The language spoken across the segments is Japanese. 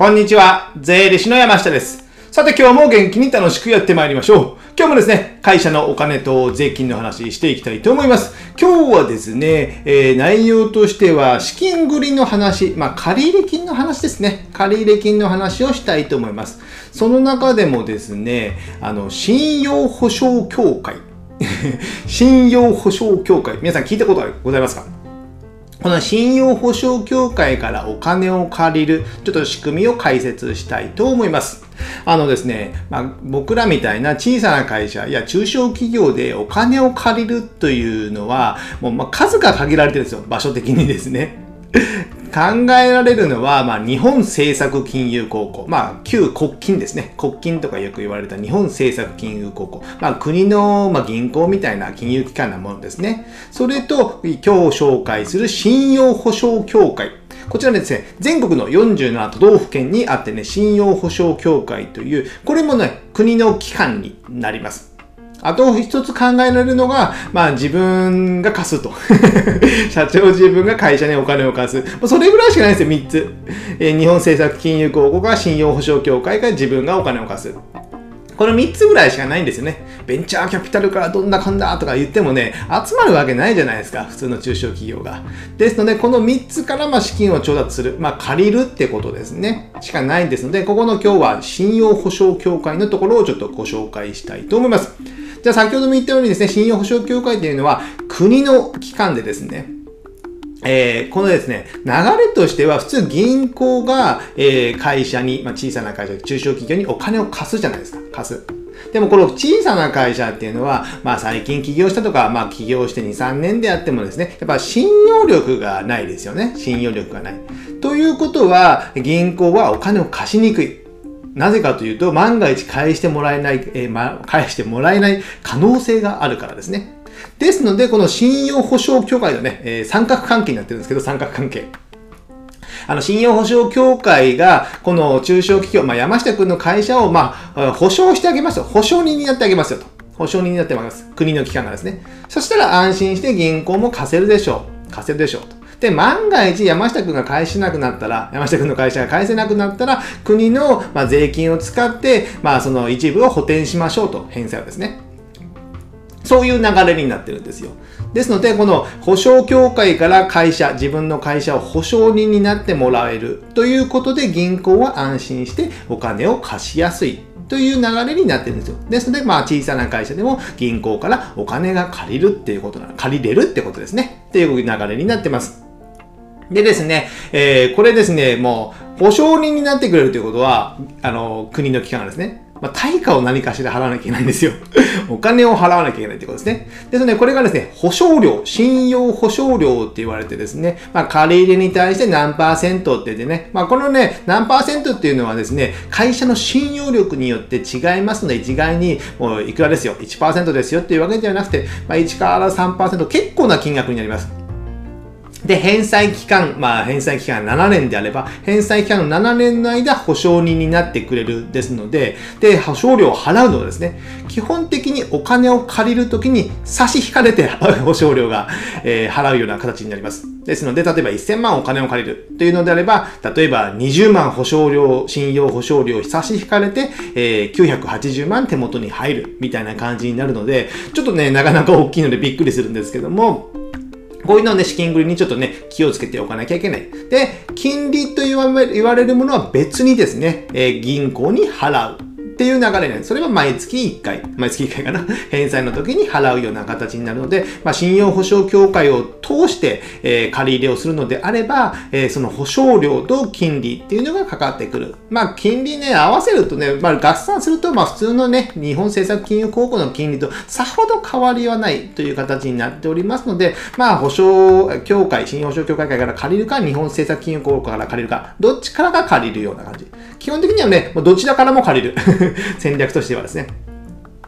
こんにちは。税理士の山下です。さて今日も元気に楽しくやってまいりましょう。今日もですね、会社のお金と税金の話していきたいと思います。今日はですね、えー、内容としては資金繰りの話、まあ借入金の話ですね。借入金の話をしたいと思います。その中でもですね、あの、信用保証協会。信用保証協会。皆さん聞いたことはございますか？この信用保証協会からお金を借りる、ちょっと仕組みを解説したいと思います。あのですね、まあ、僕らみたいな小さな会社や中小企業でお金を借りるというのは、もうま数が限られてるんですよ。場所的にですね。考えられるのは、まあ、日本政策金融高校。まあ、旧国金ですね。国金とかよく言われた日本政策金融高校。まあ、国の、まあ、銀行みたいな金融機関なものですね。それと、今日紹介する信用保証協会。こちらですね、全国の47都道府県にあってね、信用保証協会という、これもね、国の機関になります。あと一つ考えられるのが、まあ自分が貸すと。社長自分が会社にお金を貸す。それぐらいしかないですよ、3つ。えー、日本政策金融公庫が信用保証協会が自分がお金を貸す。この3つぐらいしかないんですよね。ベンチャーキャピタルからどんなかんだとか言ってもね、集まるわけないじゃないですか。普通の中小企業が。ですので、この3つからま資金を調達する。まあ、借りるってことですね。しかないんですので、ここの今日は信用保証協会のところをちょっとご紹介したいと思います。じゃあ先ほども言ったようにですね、信用保証協会というのは国の機関でですね、えー、このですね、流れとしては普通銀行が、えー、会社に、まあ、小さな会社、中小企業にお金を貸すじゃないですか。貸す。でもこの小さな会社っていうのは、まあ最近起業したとか、まあ起業して2、3年であってもですね、やっぱ信用力がないですよね。信用力がない。ということは、銀行はお金を貸しにくい。なぜかというと、万が一返してもらえない、えー、ま、返してもらえない可能性があるからですね。ですので、この信用保証協会のね、えー、三角関係になってるんですけど、三角関係。あの、信用保証協会が、この中小企業、まあ、山下くんの会社を、まあ、保証してあげますよ。保証人になってあげますよと。保証人になってます。国の機関がですね。そしたら安心して銀行も貸せるでしょう。貸せるでしょうと。で、万が一山下くんが返せなくなったら、山下くんの会社が返せなくなったら、国の、ま税金を使って、まあその一部を補填しましょうと、返済をですね。そういう流れになってるんですよ。ですので、この保証協会から会社、自分の会社を保証人になってもらえるということで、銀行は安心してお金を貸しやすいという流れになってるんですよ。ですので、まあ小さな会社でも銀行からお金が借りるっていうことなの、借りれるってことですね。っていう流れになってます。でですね、えー、これですね、もう、保証人になってくれるということは、あの、国の機関ですね。まあ、対価を何かしら払わなきゃいけないんですよ。お金を払わなきゃいけないということですね。ですので、これがですね、保証料、信用保証料って言われてですね、まあ、借り入れに対して何パーセントって言ってね、まあ、このね、何パーセントっていうのはですね、会社の信用力によって違いますので、一概に、もういくらですよ、1%ですよっていうわけではなくて、まあ、1から3%、結構な金額になります。で、返済期間、まあ、返済期間7年であれば、返済期間の7年の間、保証人になってくれるですので、で、保証料を払うのはですね、基本的にお金を借りるときに差し引かれて保証料が、えー、払うような形になります。ですので、例えば1000万お金を借りるというのであれば、例えば20万保証料、信用保証料差し引かれて、えー、980万手元に入るみたいな感じになるので、ちょっとね、なかなか大きいのでびっくりするんですけども、こういうのね、資金繰りにちょっとね、気をつけておかなきゃいけない。で、金利と言われるものは別にですね、えー、銀行に払う。っていう流れなんで。それは毎月1回、毎月1回かな、返済の時に払うような形になるので、まあ、信用保証協会を通して、えー、借り入れをするのであれば、えー、その保証料と金利っていうのがかかってくる。まあ、金利ね、合わせるとね、まあ、合算すると、まあ、普通のね、日本政策金融公庫の金利とさほど変わりはないという形になっておりますので、まあ、保証協会、信用保証協会から借りるか、日本政策金融公庫から借りるか、どっちからが借りるような感じ。基本的にはね、どちらからも借りる。戦略としてはですね。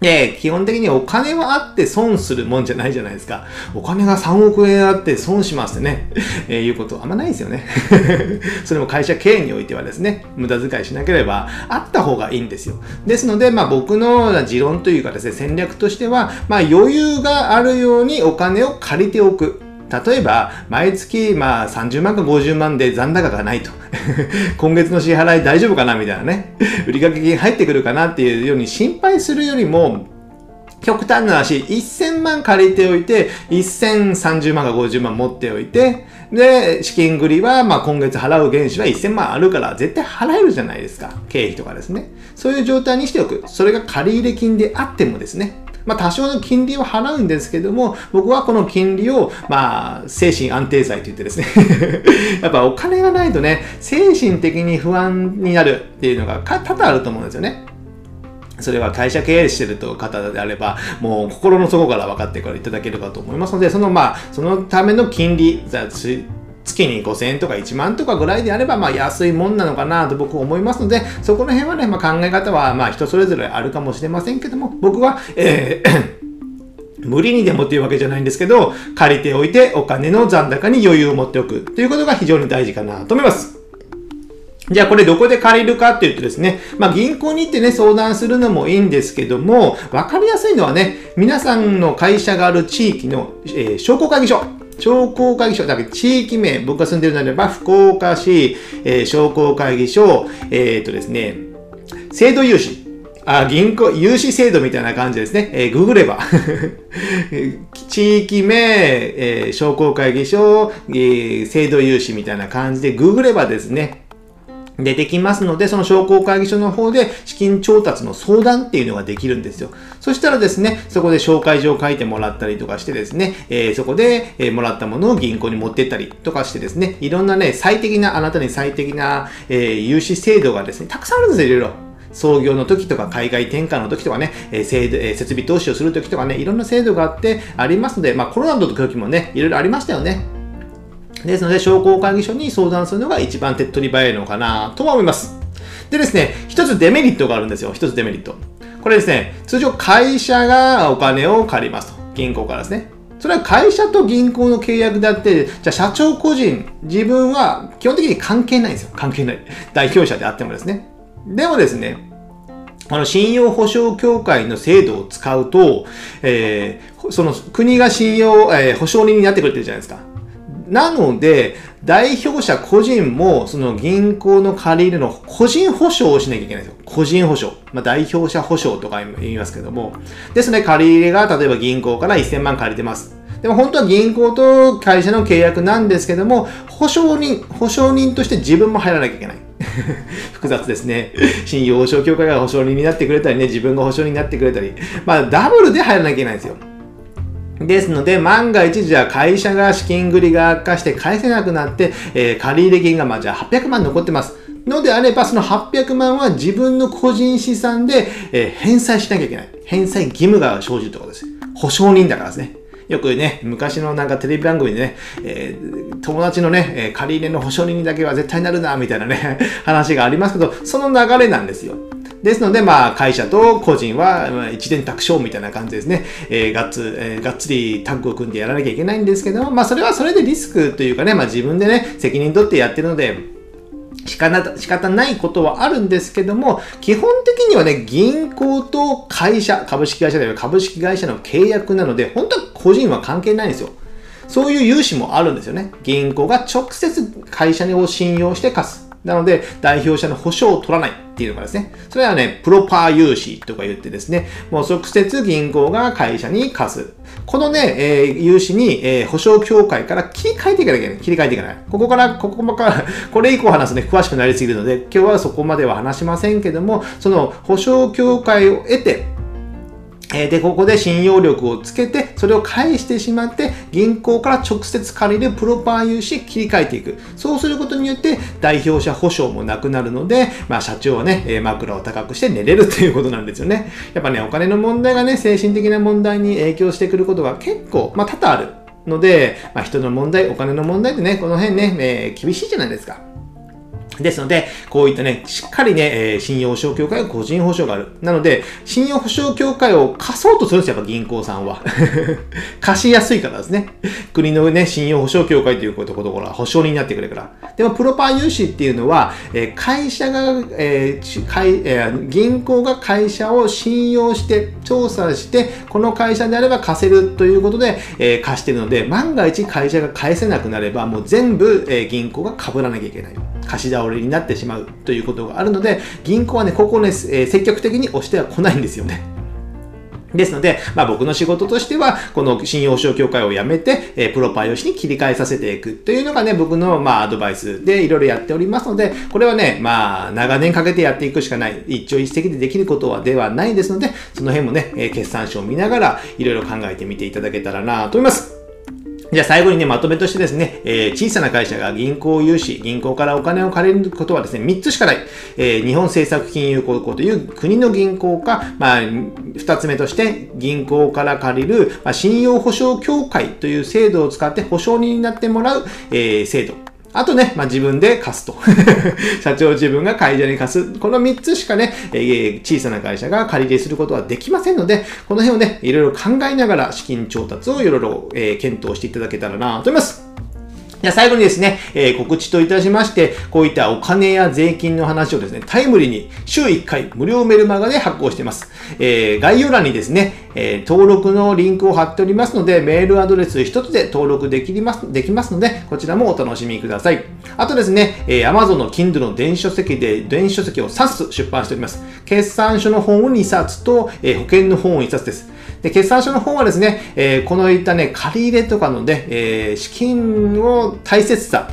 で、基本的にお金はあって損するもんじゃないじゃないですか。お金が3億円あって損しますってね、えー、いうことあんまないですよね。それも会社経営においてはですね、無駄遣いしなければあった方がいいんですよ。ですので、まあ僕の持論というかですね、戦略としては、まあ余裕があるようにお金を借りておく。例えば、毎月、まあ、30万か50万で残高がないと。今月の支払い大丈夫かなみたいなね。売掛金入ってくるかなっていうように心配するよりも、極端な話、1000万借りておいて、1030万か50万持っておいて、で、資金繰りは、まあ今月払う原資は1000万あるから、絶対払えるじゃないですか。経費とかですね。そういう状態にしておく。それが借入金であってもですね。まあ多少の金利を払うんですけども、僕はこの金利を、まあ、精神安定剤と言ってですね やっぱお金がないとね、精神的に不安になるっていうのが多々あると思うんですよね。それは会社経営してると方であれば、もう心の底から分かってからいただけるかと思いますので、そのまあ、そのための金利、月に5000円とか1万とかぐらいであれば、まあ安いもんなのかなと僕は思いますので、そこら辺はね、まあ考え方はまあ人それぞれあるかもしれませんけども、僕は、えー 無理にでもっていうわけじゃないんですけど、借りておいてお金の残高に余裕を持っておくということが非常に大事かなと思います。じゃあこれどこで借りるかって言うとですね、まあ銀行に行ってね、相談するのもいいんですけども、わかりやすいのはね、皆さんの会社がある地域の、えー、商工会議所。商工会議所、だけ地域名、僕が住んでるのであれば、福岡市、えー、商工会議所、えっ、とですね、制度融資。あ、銀行、融資制度みたいな感じですね。えー、ググれば。地域名、えー、商工会議所、えー、制度融資みたいな感じで、ググればですね、出てきますので、その商工会議所の方で資金調達の相談っていうのができるんですよ。そしたらですね、そこで紹介状を書いてもらったりとかしてですね、えー、そこで、えー、もらったものを銀行に持ってったりとかしてですね、いろんなね、最適な、あなたに最適な、えー、融資制度がですね、たくさんあるんですよ、いろいろ。創業の時とか海外転換の時とかね、えー、制度え、設備投資をする時とかね、いろんな制度があってありますので、まあコロナの時もね、いろいろありましたよね。ですので、商工会議所に相談するのが一番手っ取り早いのかなとは思います。でですね、一つデメリットがあるんですよ。一つデメリット。これですね、通常会社がお金を借りますと。銀行からですね。それは会社と銀行の契約であって、じゃあ社長個人、自分は基本的に関係ないんですよ。関係ない。代表者であってもですね。でもですね、あの、信用保証協会の制度を使うと、えー、その国が信用、えー、保証人になってくれてるじゃないですか。なので、代表者個人も、その銀行の借り入れの個人保証をしなきゃいけないんですよ。個人保証。まあ、代表者保証とか言いますけども。ですね、借り入れが、例えば銀行から1000万借りてます。でも本当は銀行と会社の契約なんですけども、保証人、保証人として自分も入らなきゃいけない。複雑ですね。信用保証協会が保証人になってくれたりね、自分が保証人になってくれたり。まあ、ダブルで入らなきゃいけないんですよ。ですので、万が一じゃ会社が資金繰りが悪化して返せなくなって、えー、借入金がまあじゃあ800万残ってます。のであれば、その800万は自分の個人資産で、えー、返済しなきゃいけない。返済義務が生じるところです。保証人だからですね。よくね、昔のなんかテレビ番組でね、えー、友達のね、え、借り入れの保証人だけは絶対になるな、みたいなね、話がありますけど、その流れなんですよ。ですので、まあ、会社と個人は一連卓勝みたいな感じですね。えー、がっつ、えー、がっつりタッグを組んでやらなきゃいけないんですけども、まあ、それはそれでリスクというかね、まあ、自分でね、責任取ってやってるので、仕方仕方ないことはあるんですけども、基本的にはね、銀行と会社、株式会社では株式会社の契約なので、本当は個人は関係ないんですよ。そういう融資もあるんですよね。銀行が直接会社を信用して貸す。なので、代表者の保証を取らないっていうのがですね、それはね、プロパー融資とか言ってですね、もう直接銀行が会社に貸す。このね、えー、融資に、えー、保証協会から切り替えていかなきゃいけない。切り替えていかない。ここから、ここから、これ以降話すね、詳しくなりすぎるので、今日はそこまでは話しませんけども、その保証協会を得て、で、ここで信用力をつけて、それを返してしまって、銀行から直接借りるプロパー融資切り替えていく。そうすることによって、代表者保証もなくなるので、まあ、社長はね、枕を高くして寝れるということなんですよね。やっぱね、お金の問題がね、精神的な問題に影響してくることが結構、まあ、多々あるので、まあ、人の問題、お金の問題ってね、この辺ね、えー、厳しいじゃないですか。ですので、こういったね、しっかりね、えー、信用保証協会は個人保証がある。なので、信用保証協会を貸そうとするんですよ、やっぱ銀行さんは。貸しやすいからですね。国のね、信用保証協会ということころは保証人になってくれるから。でも、プロパー融資っていうのは、えー、会社が、えー会えー、銀行が会社を信用して、調査して、この会社であれば貸せるということで、えー、貸してるので、万が一会社が返せなくなれば、もう全部、えー、銀行が被らなきゃいけない。貸し倒れになってしまうということがあるので、銀行はね、ここね、えー、積極的に押しては来ないんですよね。ですので、まあ僕の仕事としては、この信用証協会を辞めて、えー、プロパイ用紙に切り替えさせていくというのがね、僕のまあアドバイスでいろいろやっておりますので、これはね、まあ長年かけてやっていくしかない、一朝一夕でできることはではないですので、その辺もね、えー、決算書を見ながらいろいろ考えてみていただけたらなと思います。じゃあ最後にね、まとめとしてですね、えー、小さな会社が銀行融資、銀行からお金を借りることはですね、3つしかない。えー、日本政策金融公庫という国の銀行か、まあ、2つ目として銀行から借りる、まあ、信用保証協会という制度を使って保証人になってもらう、えー、制度。あとね、まあ、自分で貸すと。社長自分が会社に貸す。この3つしかね、えー、小さな会社が借り入れすることはできませんので、この辺をね、いろいろ考えながら資金調達をいろいろ、えー、検討していただけたらなと思います。じゃ最後にですね、えー、告知といたしまして、こういったお金や税金の話をですね、タイムリーに週1回無料メルマガで発行しています。えー、概要欄にですね、えー、登録のリンクを貼っておりますので、メールアドレス一つで登録できます、できますので、こちらもお楽しみください。あとですね、え、Amazon の Kindle の電子書籍で、電子書籍を3冊出版しております。決算書の本を2冊と、え、保険の本を1冊です。で、決算書の方はですね、えー、このいったね、借り入れとかのね、えー、資金を大切さ、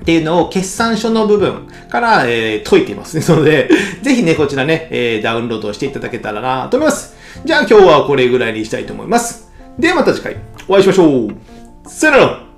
っていうのを決算書の部分から、えー、解いていますので、ぜひね、こちらね、えー、ダウンロードしていただけたらなと思います。じゃあ今日はこれぐらいにしたいと思います。ではまた次回お会いしましょう。さよなら